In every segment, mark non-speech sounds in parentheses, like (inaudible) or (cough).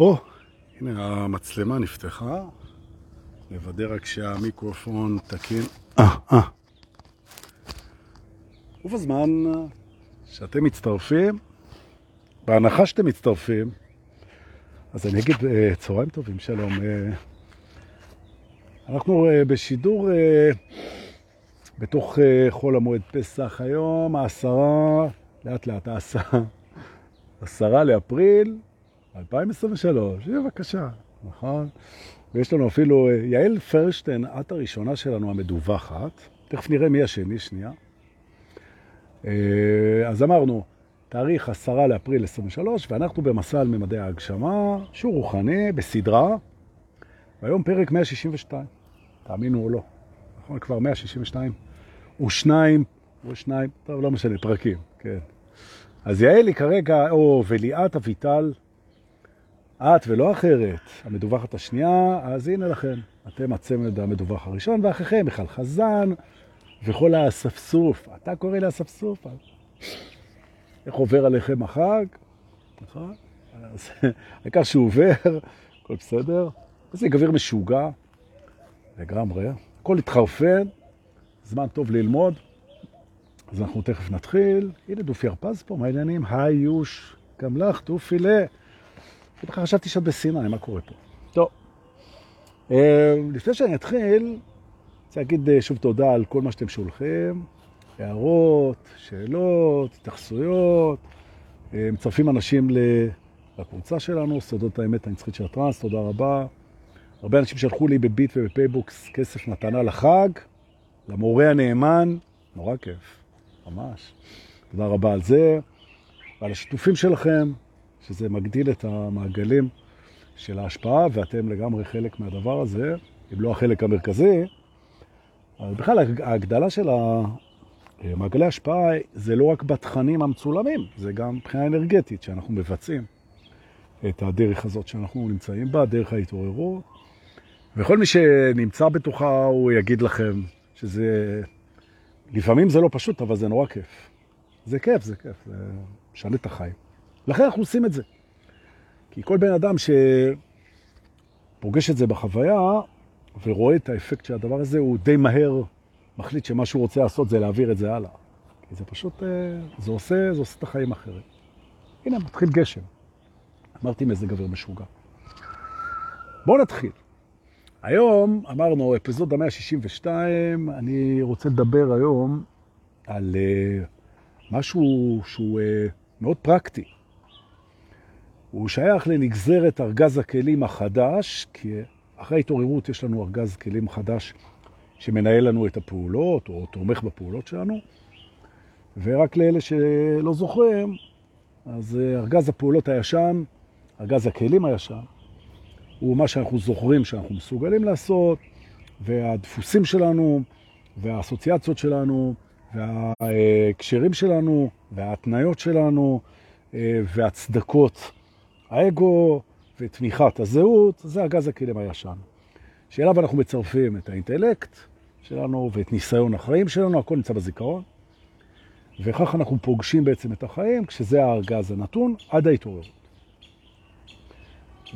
או, הנה המצלמה נפתחה. נוודא רק שהמיקרופון תקין. אה, אה. ובזמן שאתם מצטרפים, בהנחה שאתם מצטרפים, אז אני אגיד אה, צהריים טובים, שלום. אה, אנחנו אה, בשידור בתוך חול המועד פסח היום, העשרה, לאט לאט העשרה, עשרה לאפריל 2023, בבקשה, נכון? ויש לנו אפילו, יעל פרשטיין, את הראשונה שלנו המדווחת, תכף נראה מי השני, שנייה. אז אמרנו, תאריך 10 לאפריל 23, ואנחנו במסע על ממדי ההגשמה, שהוא רוחני, בסדרה, והיום פרק 162, תאמינו או לא. נכון, כבר 162, ושניים, ושניים, טוב, לא משנה, פרקים, כן. אז יעל היא כרגע, או וליאת אביטל, את ולא אחרת, המדווחת השנייה, אז הנה לכם, אתם הצמד המדווח הראשון, ואחריכם מיכל חזן וכל האספסוף. אתה קורא לאספסוף? איך עובר עליכם החג, נכון? אז העיקר שהוא עובר, הכל בסדר. איזה גביר משוגע, לגמרי, הכל התחרפן, זמן טוב ללמוד. אז אנחנו תכף נתחיל. הנה דופי הרפז פה, מה העניינים? היי יוש, גם לך, דופי ל... בכלל חשבתי שאת בסיני, מה קורה פה? טוב. אה, לפני שאני אתחיל, רוצה להגיד אה, שוב תודה על כל מה שאתם שולחים. הערות, שאלות, התייחסויות. אה, מצרפים אנשים לקבוצה שלנו, סודות האמת הנצחית של הטרנס, תודה רבה. הרבה אנשים שלחו לי בביט ובפייבוקס כסף מתנה לחג, למורה הנאמן, נורא כיף, ממש. תודה רבה על זה, ועל השיתופים שלכם, שזה מגדיל את המעגלים של ההשפעה, ואתם לגמרי חלק מהדבר הזה, אם לא החלק המרכזי. אבל בכלל, ההגדלה של מעגלי השפעה זה לא רק בתכנים המצולמים, זה גם מבחינה אנרגטית שאנחנו מבצעים את הדרך הזאת שאנחנו נמצאים בה, דרך ההתעוררות. וכל מי שנמצא בתוכה הוא יגיד לכם שזה, לפעמים זה לא פשוט, אבל זה נורא כיף. זה כיף, זה כיף, זה משנה את החיים. לכן אנחנו עושים את זה. כי כל בן אדם שפוגש את זה בחוויה ורואה את האפקט של הדבר הזה, הוא די מהר מחליט שמה שהוא רוצה לעשות זה להעביר את זה הלאה. כי זה פשוט, אה, זה עושה, זה עושה את החיים אחרים. הנה, מתחיל גשם. אמרתי מזג אוויר משוגע. בואו נתחיל. היום, אמרנו, אפיזודה 162, אני רוצה לדבר היום על uh, משהו שהוא uh, מאוד פרקטי. הוא שייך לנגזרת ארגז הכלים החדש, כי אחרי ההתעוררות יש לנו ארגז כלים חדש שמנהל לנו את הפעולות, או תומך בפעולות שלנו. ורק לאלה שלא זוכרים, אז אה, ארגז הפעולות הישן, ארגז הכלים הישן, הוא מה שאנחנו זוכרים שאנחנו מסוגלים לעשות, והדפוסים שלנו, והאסוציאציות שלנו, והקשרים שלנו, וההתניות שלנו, אה, והצדקות האגו ותמיכת הזהות, זה ארגז הכלים הישן. שאליו אנחנו מצרפים את האינטלקט, שלנו ואת ניסיון החיים שלנו, הכל נמצא בזיכרון. וכך אנחנו פוגשים בעצם את החיים, כשזה הארגז הנתון, עד ההתעוררות.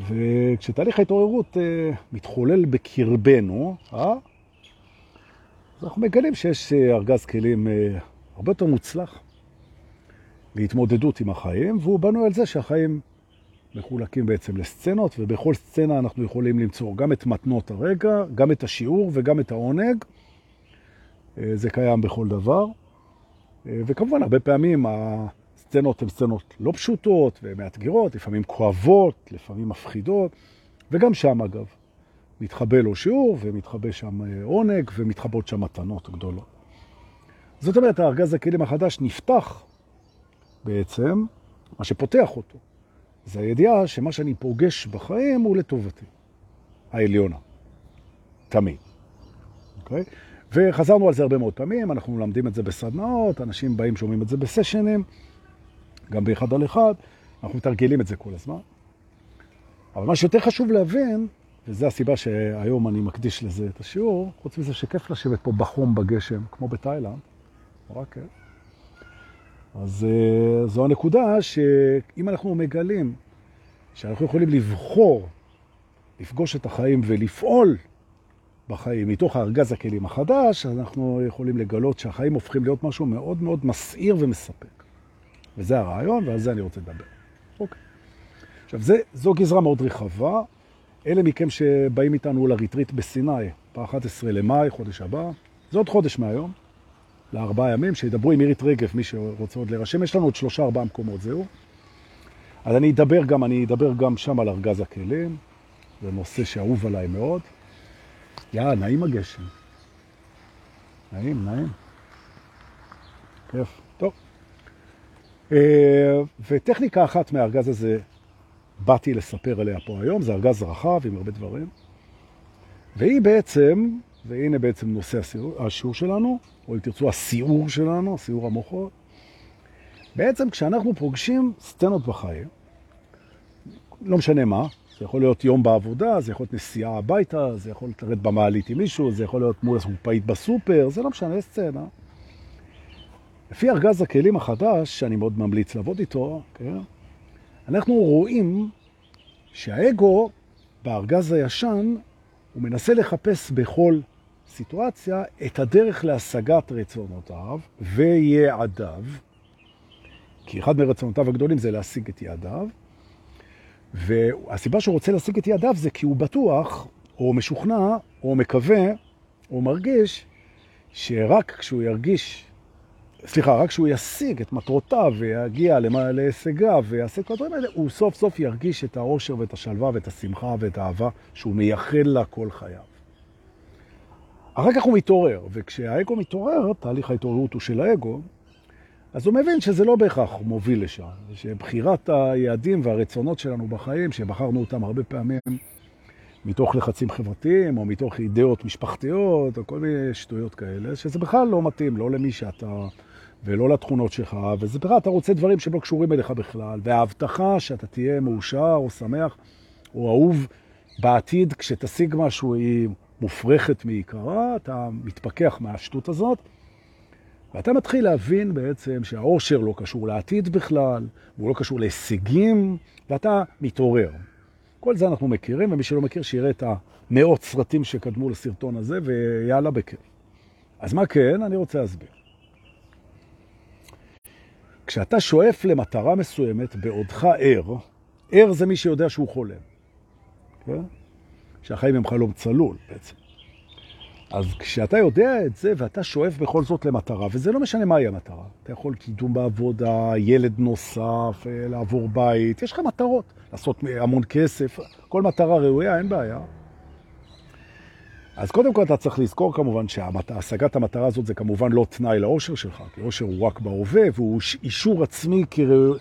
וכשתהליך ההתעוררות אה, מתחולל בקרבנו, אה, אז אנחנו מגלים שיש אה, ארגז כלים אה, הרבה יותר מוצלח להתמודדות עם החיים, והוא בנוי על זה שהחיים מחולקים בעצם לסצנות, ובכל סצנה אנחנו יכולים למצוא גם את מתנות הרגע, גם את השיעור וגם את העונג. אה, זה קיים בכל דבר. אה, וכמובן, הרבה פעמים הסצנות הן סצנות לא פשוטות ומאתגרות, לפעמים כואבות, לפעמים מפחידות, וגם שם אגב, מתחבא לו שיעור ומתחבא שם אה, עונג ומתחבות שם מתנות גדולות. זאת אומרת, הארגז הכלים החדש נפתח בעצם, מה שפותח אותו. זה הידיעה שמה שאני פוגש בחיים הוא לטובתי, העליונה, תמיד. אוקיי? Okay? וחזרנו על זה הרבה מאוד פעמים, אנחנו מלמדים את זה בסדנאות, אנשים באים, שומעים את זה בסשנים, גם באחד על אחד, אנחנו מתרגלים את זה כל הזמן. אבל מה שיותר חשוב להבין, וזו הסיבה שהיום אני מקדיש לזה את השיעור, חוץ מזה שכיף לשבת פה בחום בגשם, כמו בתאילנד, נורא כיף. אז אה, זו הנקודה שאם אנחנו מגלים שאנחנו יכולים לבחור, לפגוש את החיים ולפעול בחיים מתוך הארגז הכלים החדש, אנחנו יכולים לגלות שהחיים הופכים להיות משהו מאוד מאוד מסעיר ומספק. וזה הרעיון, ועל זה אני רוצה לדבר. אוקיי. עכשיו, זה, זו גזרה מאוד רחבה. אלה מכם שבאים איתנו לריטריט בסיני, ב-11 למאי, חודש הבא, זה עוד חודש מהיום, לארבעה ימים, שידברו עם מירית רגב, מי שרוצה עוד להירשם. יש לנו עוד שלושה, ארבעה מקומות, זהו. אז אני אדבר גם, אני אדבר גם שם על ארגז הכלים, זה נושא שאהוב עליי מאוד. יא, נעים הגשם. נעים, נעים. כיף. טוב. אה, וטכניקה אחת מהארגז הזה באתי לספר עליה פה היום, זה ארגז רחב עם הרבה דברים. והיא בעצם, והנה בעצם נושא השיעור, השיעור שלנו, או אם תרצו הסיעור שלנו, סיעור המוחות. בעצם כשאנחנו פוגשים סצנות בחיים, לא משנה מה, זה יכול להיות יום בעבודה, זה יכול להיות נסיעה הביתה, זה יכול להיות במעלית עם מישהו, זה יכול להיות מול סופאית בסופר, זה לא משנה, סצנה. לפי ארגז הכלים החדש, שאני מאוד ממליץ לעבוד איתו, כן? אנחנו רואים שהאגו בארגז הישן, הוא מנסה לחפש בכל סיטואציה את הדרך להשגת רצונותיו ויעדיו, כי אחד מרצונותיו הגדולים זה להשיג את יעדיו, והסיבה שהוא רוצה להשיג את יעדיו זה כי הוא בטוח, או משוכנע, או מקווה, או מרגיש, שרק כשהוא ירגיש סליחה, רק כשהוא ישיג את מטרותיו ויגיע להישגיו ויעשה כל הדברים האלה, הוא סוף סוף ירגיש את האושר ואת השלווה ואת השמחה ואת האהבה שהוא מייחל לה כל חייו. אחר כך הוא מתעורר, וכשהאגו מתעורר, תהליך ההתעוררות הוא של האגו, אז הוא מבין שזה לא בהכרח מוביל לשם, שבחירת היעדים והרצונות שלנו בחיים, שבחרנו אותם הרבה פעמים מתוך לחצים חברתיים, או מתוך אידאות משפחתיות, או כל מיני שטויות כאלה, שזה בכלל לא מתאים, לא למי שאתה ולא לתכונות שלך, וזה בכלל, אתה רוצה דברים שלא קשורים אליך בכלל, וההבטחה שאתה תהיה מאושר או שמח או אהוב בעתיד, כשתשיג משהו היא מופרכת מעיקרה, אתה מתפכח מהשטות הזאת, ואתה מתחיל להבין בעצם שהאושר לא קשור לעתיד בכלל, והוא לא קשור להישגים, ואתה מתעורר. כל זה אנחנו מכירים, ומי שלא מכיר שיראה את המאות סרטים שקדמו לסרטון הזה, ויאללה בכיף. אז מה כן? אני רוצה להסביר. כשאתה שואף למטרה מסוימת בעודך ער, ער זה מי שיודע שהוא חולם. כן? שהחיים הם חלום צלול בעצם. אז כשאתה יודע את זה ואתה שואף בכל זאת למטרה, וזה לא משנה מהי המטרה, אתה יכול קידום בעבודה, ילד נוסף, אה, לעבור בית, יש לך מטרות, לעשות המון כסף, כל מטרה ראויה, אין בעיה. אז קודם כל אתה צריך לזכור כמובן שהשגת המטרה הזאת זה כמובן לא תנאי לאושר שלך, כי אושר הוא רק בהווה והוא אישור עצמי כרא...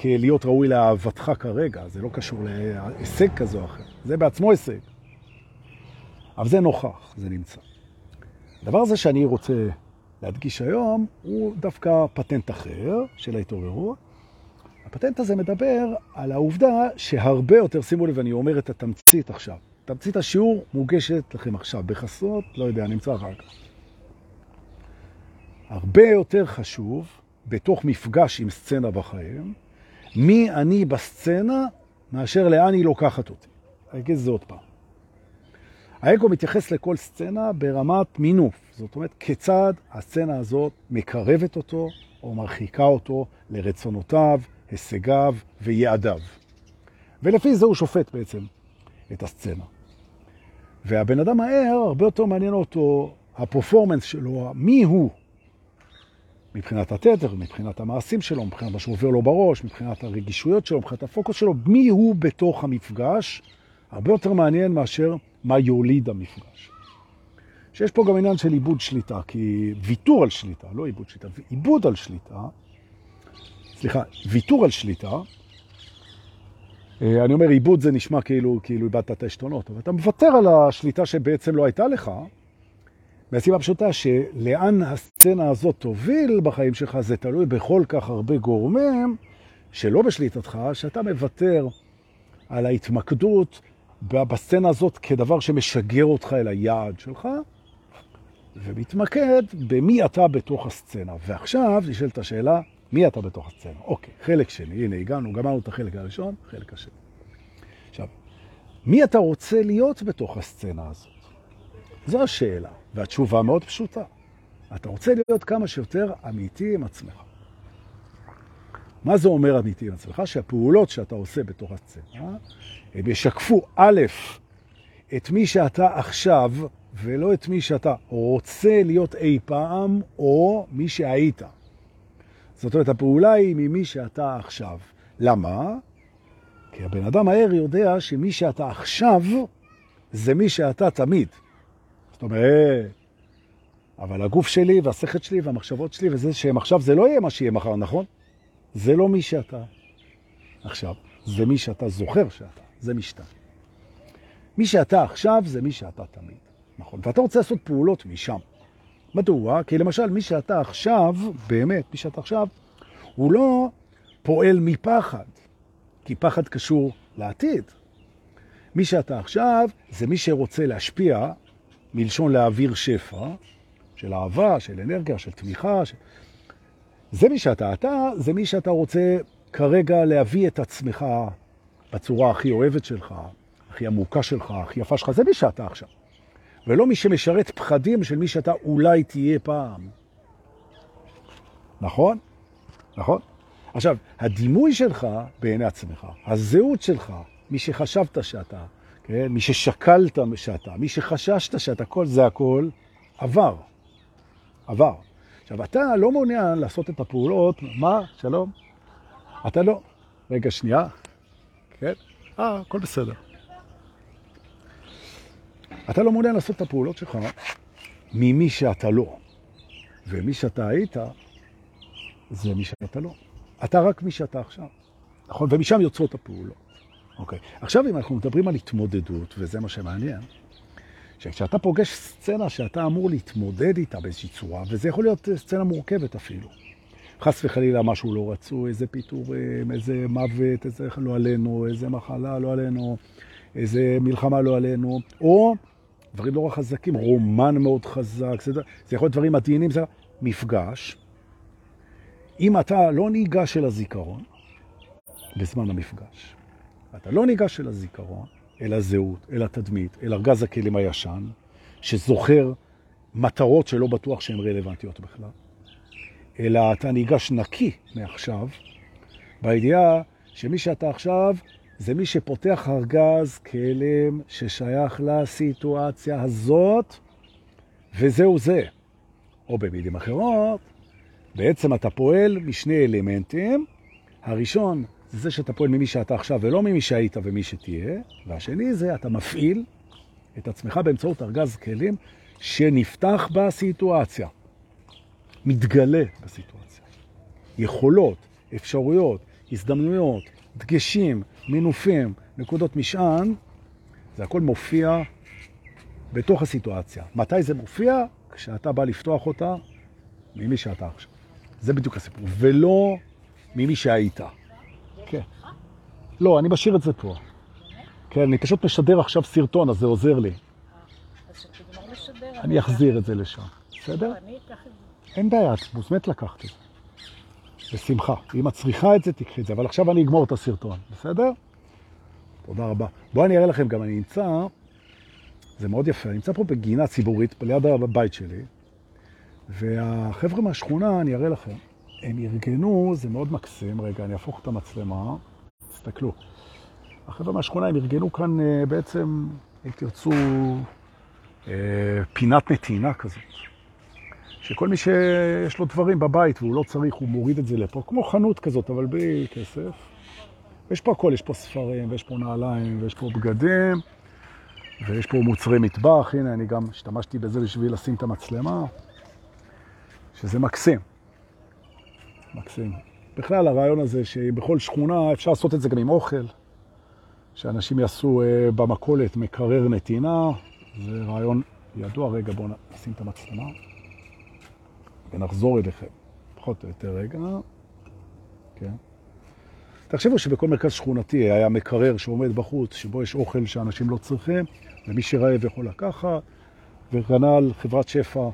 כלהיות ראוי לאהבתך כרגע, זה לא קשור להישג כזו או אחר, זה בעצמו הישג. אבל זה נוכח, זה נמצא. הדבר הזה שאני רוצה להדגיש היום הוא דווקא פטנט אחר של ההתעוררות. הפטנט הזה מדבר על העובדה שהרבה יותר, שימו לב, אני אומר את התמצית עכשיו, תמצית השיעור מוגשת לכם עכשיו בחסות, לא יודע, נמצא אחר כך. הרבה יותר חשוב, בתוך מפגש עם סצנה בחיים, מי אני בסצנה, מאשר לאן היא לוקחת אותי. אני אגיד את זה עוד פעם. האגו מתייחס לכל סצנה ברמת מינוף. זאת אומרת, כיצד הסצנה הזאת מקרבת אותו או מרחיקה אותו לרצונותיו, הישגיו ויעדיו. ולפי זה הוא שופט בעצם את הסצנה. והבן אדם הער, הרבה יותר מעניין אותו הפרפורמנס שלו, מי הוא, מבחינת התדר, מבחינת המעשים שלו, מבחינת מה שעובר לו בראש, מבחינת הרגישויות שלו, מבחינת הפוקוס שלו, מי הוא בתוך המפגש, הרבה יותר מעניין מאשר מה יוליד המפגש. שיש פה גם עניין של איבוד שליטה, כי ויתור על שליטה, לא איבוד שליטה, איבוד על שליטה, סליחה, ויתור על שליטה, אה, אני אומר, איבוד זה נשמע כאילו, כאילו איבדת את העשתונות, אבל אתה מוותר על השליטה שבעצם לא הייתה לך, מהסיבה פשוטה שלאן הסצנה הזאת תוביל בחיים שלך, זה תלוי בכל כך הרבה גורמים שלא בשליטתך, שאתה מוותר על ההתמקדות בסצנה הזאת כדבר שמשגר אותך אל היעד שלך, ומתמקד במי אתה בתוך הסצנה. ועכשיו נשאלת השאלה, מי אתה בתוך הסצנה? אוקיי, חלק שני, הנה הגענו, גמרנו את החלק הראשון, חלק השני. מי אתה רוצה להיות בתוך הסצנה הזאת? זו השאלה, והתשובה מאוד פשוטה. אתה רוצה להיות כמה שיותר אמיתי עם עצמך. מה זה אומר אמיתי עם עצמך? שהפעולות שאתה עושה בתוך הסצנה, הם ישקפו א', את מי שאתה עכשיו, ולא את מי שאתה רוצה להיות אי פעם, או מי שהיית. זאת אומרת, הפעולה היא ממי שאתה עכשיו. למה? כי הבן אדם הער יודע שמי שאתה עכשיו, זה מי שאתה תמיד. זאת אומרת, אבל הגוף שלי והשכל שלי והמחשבות שלי וזה שהם עכשיו, זה לא יהיה מה שיהיה מחר, נכון? זה לא מי שאתה עכשיו, זה מי שאתה זוכר שאתה, זה משתנה. מי שאתה עכשיו זה מי שאתה תמיד, נכון? ואתה רוצה לעשות פעולות משם. מדוע? כי למשל, מי שאתה עכשיו, באמת, מי שאתה עכשיו, הוא לא פועל מפחד, כי פחד קשור לעתיד. מי שאתה עכשיו זה מי שרוצה להשפיע, מלשון להעביר שפע, של אהבה, של אנרגיה, של תמיכה. של... זה מי שאתה. אתה זה מי שאתה רוצה כרגע להביא את עצמך בצורה הכי אוהבת שלך, הכי עמוקה שלך, הכי יפה שלך. זה מי שאתה עכשיו. ולא מי שמשרת פחדים של מי שאתה אולי תהיה פעם. נכון? נכון? עכשיו, הדימוי שלך בעיני עצמך, הזהות שלך, מי שחשבת שאתה, כן? מי ששקלת שאתה, מי שחששת שאתה, כל זה הכל עבר. עבר. עכשיו, אתה לא מעוניין לעשות את הפעולות, מה? שלום? אתה לא. רגע, שנייה. כן? אה, הכל בסדר. אתה לא מעוניין לעשות את הפעולות שלך ממי שאתה לא. ומי שאתה היית, זה מי שאתה לא. אתה רק מי שאתה עכשיו. נכון? ומשם יוצאות הפעולות. אוקיי. עכשיו, אם אנחנו מדברים על התמודדות, וזה מה שמעניין, שכשאתה פוגש סצנה שאתה אמור להתמודד איתה באיזושהי צורה, וזה יכול להיות סצנה מורכבת אפילו. חס וחלילה משהו לא רצו, איזה פיתורים, איזה מוות, איזה לא עלינו, איזה מחלה לא עלינו, איזה מלחמה לא עלינו, או דברים נורא חזקים, רומן מאוד חזק, זה, זה יכול להיות דברים עדיינים, זה מפגש. אם אתה לא ניגש אל הזיכרון בזמן המפגש, אתה לא ניגש אל הזיכרון, אל הזהות, אל התדמית, אל ארגז הכלים הישן, שזוכר מטרות שלא בטוח שהן רלוונטיות בכלל, אלא אתה ניגש נקי מעכשיו, בידיעה שמי שאתה עכשיו זה מי שפותח ארגז כלים ששייך לסיטואציה הזאת, וזהו זה. או במילים אחרות, בעצם אתה פועל משני אלמנטים. הראשון זה שאתה פועל ממי שאתה עכשיו ולא ממי שהיית ומי שתהיה, והשני זה אתה מפעיל את עצמך באמצעות ארגז כלים שנפתח בסיטואציה, מתגלה בסיטואציה. יכולות, אפשרויות, הזדמנויות, דגשים, מינופים, נקודות משען, זה הכל מופיע בתוך הסיטואציה. מתי זה מופיע? כשאתה בא לפתוח אותה ממי שאתה עכשיו. זה בדיוק הסיפור, ולא ממי שהיית. כן. לא, אני משאיר את זה פה. כן, אני פשוט משדר עכשיו סרטון, אז זה עוזר לי. אני אחזיר את זה לשם, בסדר? אין בעיה, את מוזמנת לקחת את זה. בשמחה. אם את צריכה את זה, תקחי את זה. אבל עכשיו אני אגמור את הסרטון, בסדר? תודה רבה. בואו אני אראה לכם, גם אני נמצא, זה מאוד יפה, אני נמצא פה בגינה ציבורית, ליד הבית שלי, והחבר'ה מהשכונה, אני אראה לכם, הם ארגנו, זה מאוד מקסים, רגע, אני אהפוך את המצלמה, תסתכלו. החבר'ה מהשכונה, הם ארגנו כאן אה, בעצם, אם תרצו, אה, פינת נתינה כזאת. שכל מי שיש לו דברים בבית והוא לא צריך, הוא מוריד את זה לפה, כמו חנות כזאת, אבל בלי כסף. יש פה הכל, יש פה ספרים, ויש פה נעליים, ויש פה בגדים, ויש פה מוצרי מטבח. הנה, אני גם השתמשתי בזה בשביל לשים את המצלמה, שזה מקסים. מקסים. בכלל, הרעיון הזה שבכל שכונה אפשר לעשות את זה גם עם אוכל, שאנשים יעשו uh, במקולת מקרר נתינה, זה רעיון ידוע. רגע, בואו נשים את המצלמה. ונחזור אליכם. פחות או יותר רגע. כן. תחשבו שבכל מרכז שכונתי היה מקרר שעומד בחוץ, שבו יש אוכל שאנשים לא צריכים, ומי שרעב יכול לקחת, וכנ"ל חברת שפע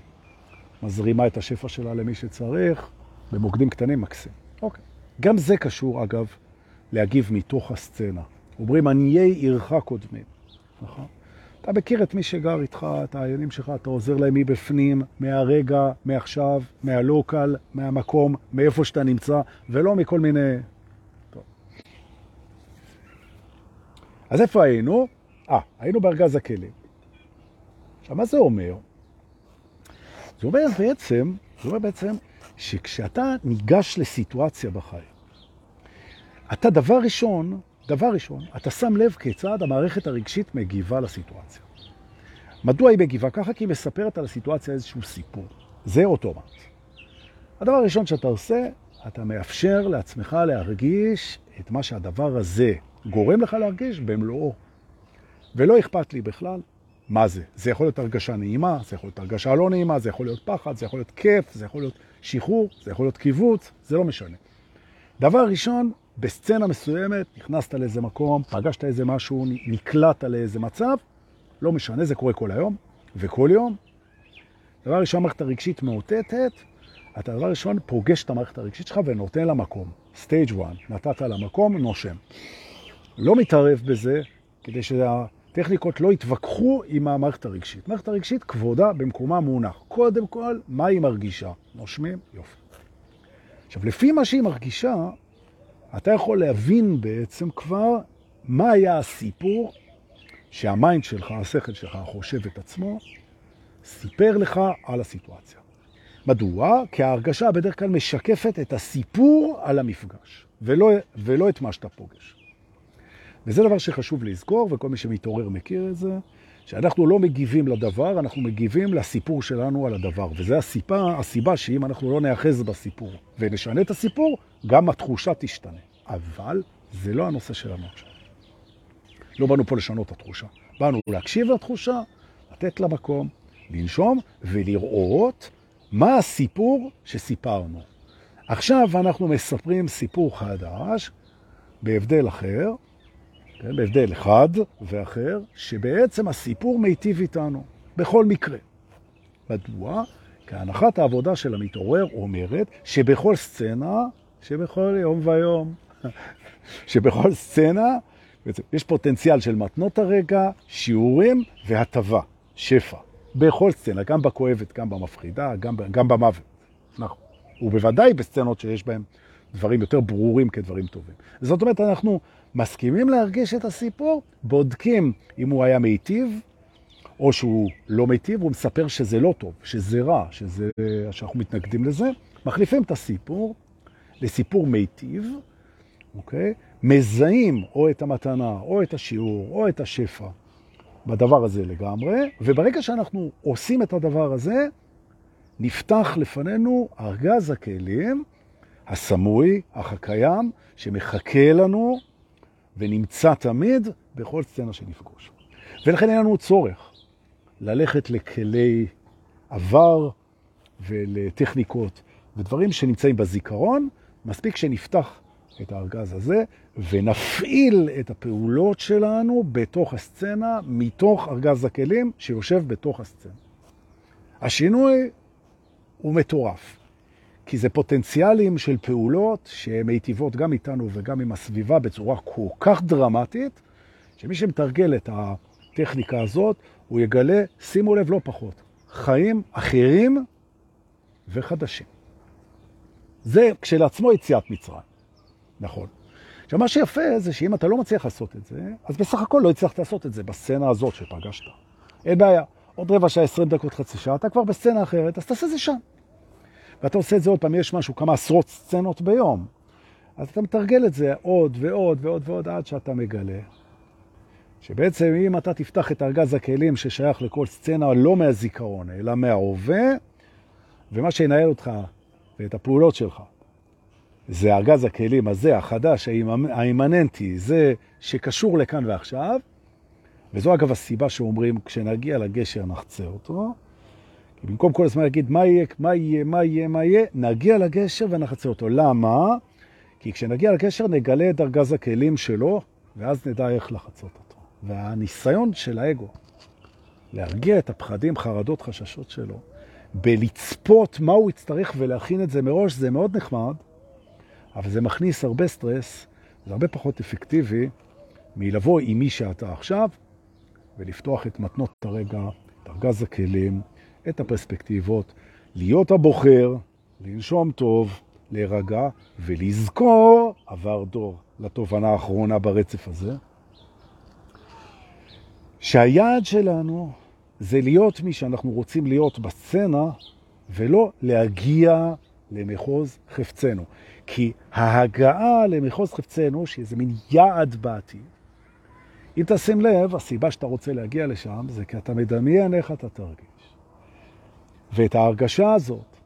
מזרימה את השפע שלה למי שצריך, במוקדים קטנים מקסים. אוקיי. גם זה קשור, אגב, להגיב מתוך הסצנה. אומרים, עניי עירך קודמים. נכון? אתה מכיר את מי שגר איתך, את העיינים שלך, אתה עוזר להם מבפנים, מהרגע, מעכשיו, מהלוקל, מהמקום, מאיפה שאתה נמצא, ולא מכל מיני... טוב. אז איפה היינו? אה, היינו בארגז הכלים. עכשיו, מה זה אומר? זה אומר בעצם, זה אומר בעצם שכשאתה ניגש לסיטואציה בחיים, אתה דבר ראשון, דבר ראשון, אתה שם לב כיצד המערכת הרגשית מגיבה לסיטואציה. מדוע היא מגיבה ככה? כי היא מספרת על הסיטואציה איזשהו סיפור. זה אוטומט. הדבר הראשון שאתה עושה, אתה מאפשר לעצמך להרגיש את מה שהדבר הזה גורם לך להרגיש במלואו. ולא אכפת לי בכלל מה זה. זה יכול להיות הרגשה נעימה, זה יכול להיות הרגשה לא נעימה, זה יכול להיות פחד, זה יכול להיות כיף, זה יכול להיות שחרור, זה יכול להיות קיבוץ, זה לא משנה. דבר ראשון, בסצנה מסוימת, נכנסת לאיזה מקום, פגשת איזה משהו, נקלט לאיזה מצב, לא משנה, זה קורה כל היום וכל יום. דבר ראשון, המערכת הרגשית מאותתת, אתה דבר ראשון פוגש את המערכת הרגשית שלך ונותן לה מקום. סטייג' 1, נתת לה מקום, נושם. לא מתערב בזה, כדי שהטכניקות לא יתווכחו עם המערכת הרגשית. המערכת הרגשית כבודה במקומה מונח. קודם כל, מה היא מרגישה? נושמים? יופי. עכשיו, לפי מה שהיא מרגישה, אתה יכול להבין בעצם כבר מה היה הסיפור שהמיינד שלך, השכל שלך, החושב את עצמו, סיפר לך על הסיטואציה. מדוע? כי ההרגשה בדרך כלל משקפת את הסיפור על המפגש, ולא, ולא את מה שאתה פוגש. וזה דבר שחשוב לזכור, וכל מי שמתעורר מכיר את זה, שאנחנו לא מגיבים לדבר, אנחנו מגיבים לסיפור שלנו על הדבר. וזו הסיבה, הסיבה שאם אנחנו לא נאחז בסיפור ונשנה את הסיפור, גם התחושה תשתנה. אבל זה לא הנושא שלנו עכשיו. לא באנו פה לשנות את התחושה. באנו להקשיב לתחושה, לתת לה מקום, לנשום ולראות מה הסיפור שסיפרנו. עכשיו אנחנו מספרים סיפור חדש, בהבדל אחר, כן, בהבדל אחד ואחר, שבעצם הסיפור מיטיב איתנו, בכל מקרה. מדוע? כי הנחת העבודה של המתעורר אומרת שבכל סצנה, שבכל יום ויום, (laughs) שבכל סצנה יש פוטנציאל של מתנות הרגע, שיעורים והטבה, שפע. בכל סצנה, גם בכואבת, גם במפחידה, גם, גם במוות. נכון. ובוודאי בסצנות שיש בהן דברים יותר ברורים כדברים טובים. זאת אומרת, אנחנו מסכימים להרגיש את הסיפור, בודקים אם הוא היה מיטיב, או שהוא לא מיטיב, הוא מספר שזה לא טוב, שזה רע, שזה, שאנחנו מתנגדים לזה, מחליפים את הסיפור לסיפור מיטיב, אוקיי? מזהים או את המתנה, או את השיעור, או את השפע בדבר הזה לגמרי, וברגע שאנחנו עושים את הדבר הזה, נפתח לפנינו ארגז הכלים הסמוי, אך הקיים, שמחכה לנו ונמצא תמיד בכל סצנה שנפגוש. ולכן אין לנו צורך ללכת לכלי עבר ולטכניקות ודברים שנמצאים בזיכרון, מספיק שנפתח את הארגז הזה ונפעיל את הפעולות שלנו בתוך הסצנה, מתוך ארגז הכלים שיושב בתוך הסצנה. השינוי הוא מטורף, כי זה פוטנציאלים של פעולות שמיטיבות גם איתנו וגם עם הסביבה בצורה כל כך דרמטית, שמי שמתרגל את הטכניקה הזאת, הוא יגלה, שימו לב, לא פחות, חיים אחרים וחדשים. זה כשלעצמו יציאת מצרים. נכון. עכשיו, מה שיפה זה שאם אתה לא מצליח לעשות את זה, אז בסך הכל לא הצלחת לעשות את זה בסצנה הזאת שפגשת. אין בעיה. עוד רבע שעה, עשרים דקות, חצי שעה, אתה כבר בסצנה אחרת, אז תעשה זה שם. ואתה עושה את זה עוד פעם, יש משהו, כמה עשרות סצנות ביום. אז אתה מתרגל את זה עוד ועוד ועוד ועוד עד שאתה מגלה. שבעצם אם אתה תפתח את ארגז הכלים ששייך לכל סצנה, לא מהזיכרון, אלא מההווה, ומה שינהל אותך ואת הפעולות שלך, זה ארגז הכלים הזה, החדש, האימננטי, זה שקשור לכאן ועכשיו, וזו אגב הסיבה שאומרים, כשנגיע לגשר נחצה אותו, כי במקום כל הזמן להגיד מה יהיה, מה יהיה, מה יהיה, מה יהיה, נגיע לגשר ונחצה אותו. למה? כי כשנגיע לגשר נגלה את ארגז הכלים שלו, ואז נדע איך לחצות אותו. והניסיון של האגו, להרגיע את הפחדים, חרדות, חששות שלו, בלצפות מה הוא יצטרך ולהכין את זה מראש, זה מאוד נחמד, אבל זה מכניס הרבה סטרס, זה הרבה פחות אפקטיבי מלבוא עם מי שאתה עכשיו, ולפתוח את מתנות הרגע, את ארגז הכלים, את הפרספקטיבות, להיות הבוחר, לנשום טוב, להירגע ולזכור עבר דור לתובנה האחרונה ברצף הזה, שהיעד שלנו זה להיות מי שאנחנו רוצים להיות בסצנה ולא להגיע למחוז חפצנו. כי ההגעה למחוז חפצנו, שזה מין יעד בעתיד, אם תשים לב, הסיבה שאתה רוצה להגיע לשם זה כי אתה מדמיין איך אתה תרגיש. ואת ההרגשה הזאת,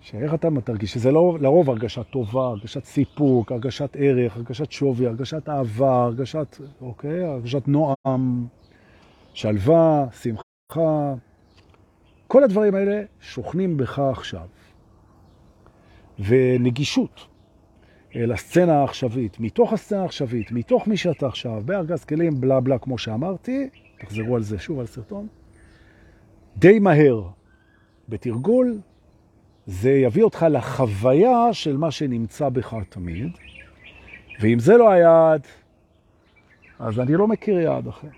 שאיך אתה תרגיש, שזה לא, לרוב הרגשה טובה, הרגשת סיפוק, הרגשת ערך, הרגשת שווי, הרגשת אהבה, הרגשת, אוקיי? הרגשת נועם, שלווה, שמחה, כל הדברים האלה שוכנים בך עכשיו. ונגישות לסצנה העכשווית, מתוך הסצנה העכשווית, מתוך מי שאתה עכשיו, בארגז כלים, בלה בלה, כמו שאמרתי, תחזרו על זה שוב, על סרטון, די מהר בתרגול, זה יביא אותך לחוויה של מה שנמצא בך תמיד, ואם זה לא היעד, אז אני לא מכיר יעד אחר.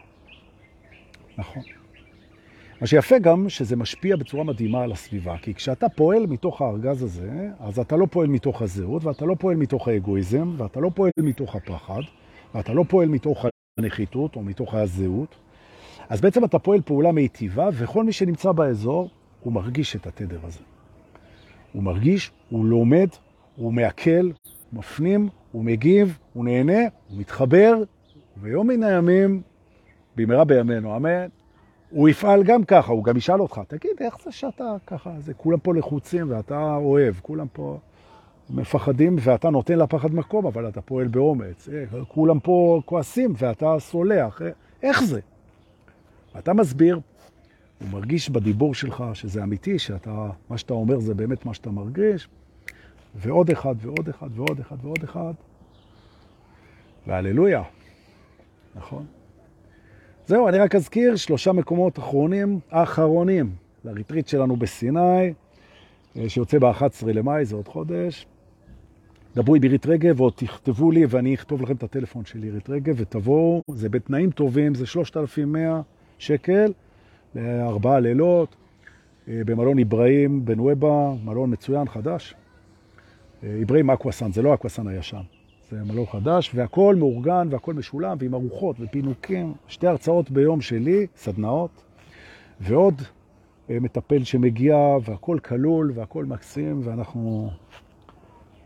נכון. מה שיפה גם שזה משפיע בצורה מדהימה על הסביבה, כי כשאתה פועל מתוך הארגז הזה, אז אתה לא פועל מתוך הזהות, ואתה לא פועל מתוך האגואיזם, ואתה לא פועל מתוך הפחד, ואתה לא פועל מתוך הנחיתות או מתוך הזהות. אז בעצם אתה פועל פעולה מיטיבה, וכל מי שנמצא באזור, הוא מרגיש את התדר הזה. הוא מרגיש, הוא לומד, הוא מעכל, הוא מפנים, הוא מגיב, הוא נהנה, הוא מתחבר, ויום מן הימים, במהרה בימינו, אמן, הוא יפעל גם ככה, הוא גם ישאל אותך, תגיד, איך זה שאתה ככה, זה כולם פה לחוצים ואתה אוהב, כולם פה מפחדים ואתה נותן לפחד מקום, אבל אתה פועל באומץ. אה, כולם פה כועסים ואתה סולח, אה, איך זה? אתה מסביר, הוא מרגיש בדיבור שלך שזה אמיתי, שאתה, מה שאתה אומר זה באמת מה שאתה מרגיש, ועוד אחד ועוד אחד ועוד אחד ועוד אחד, והללויה, נכון? זהו, אני רק אזכיר שלושה מקומות אחרונים, האחרונים, לריטריט שלנו בסיני, אה, שיוצא ב-11 למאי, זה עוד חודש. דברו עם עירית רגב, או תכתבו לי ואני אכתוב לכם את הטלפון של עירית רגב, ותבואו, זה בתנאים טובים, זה 3,100 שקל, לארבעה לילות, אה, במלון איברהים בנואיבה, מלון מצוין, חדש. אה, איברהים Aqua Sun, זה לא Aqua Sun הישן. זה מלון חדש, והכל מאורגן והכל משולם, ועם ארוחות ופינוקים. שתי הרצאות ביום שלי, סדנאות, ועוד אה, מטפל שמגיע, והכל כלול, והכל מקסים, ואנחנו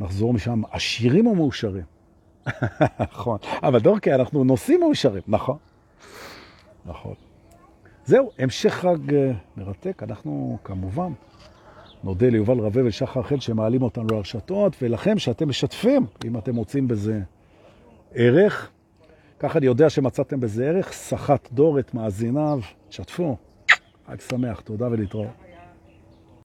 נחזור משם עשירים או מאושרים? (laughs) נכון. אבל דורקי, אנחנו נוסעים מאושרים, נכון. נכון. זהו, המשך חג אה, מרתק. אנחנו כמובן נודה ליובל רווה ושחר חל שמעלים אותנו לרשתות, ולכם שאתם משתפים, אם אתם מוצאים בזה ערך. ככה אני יודע שמצאתם בזה ערך, סחט דור את מאזיניו, שתפו. חג שמח, תודה ולהתראות.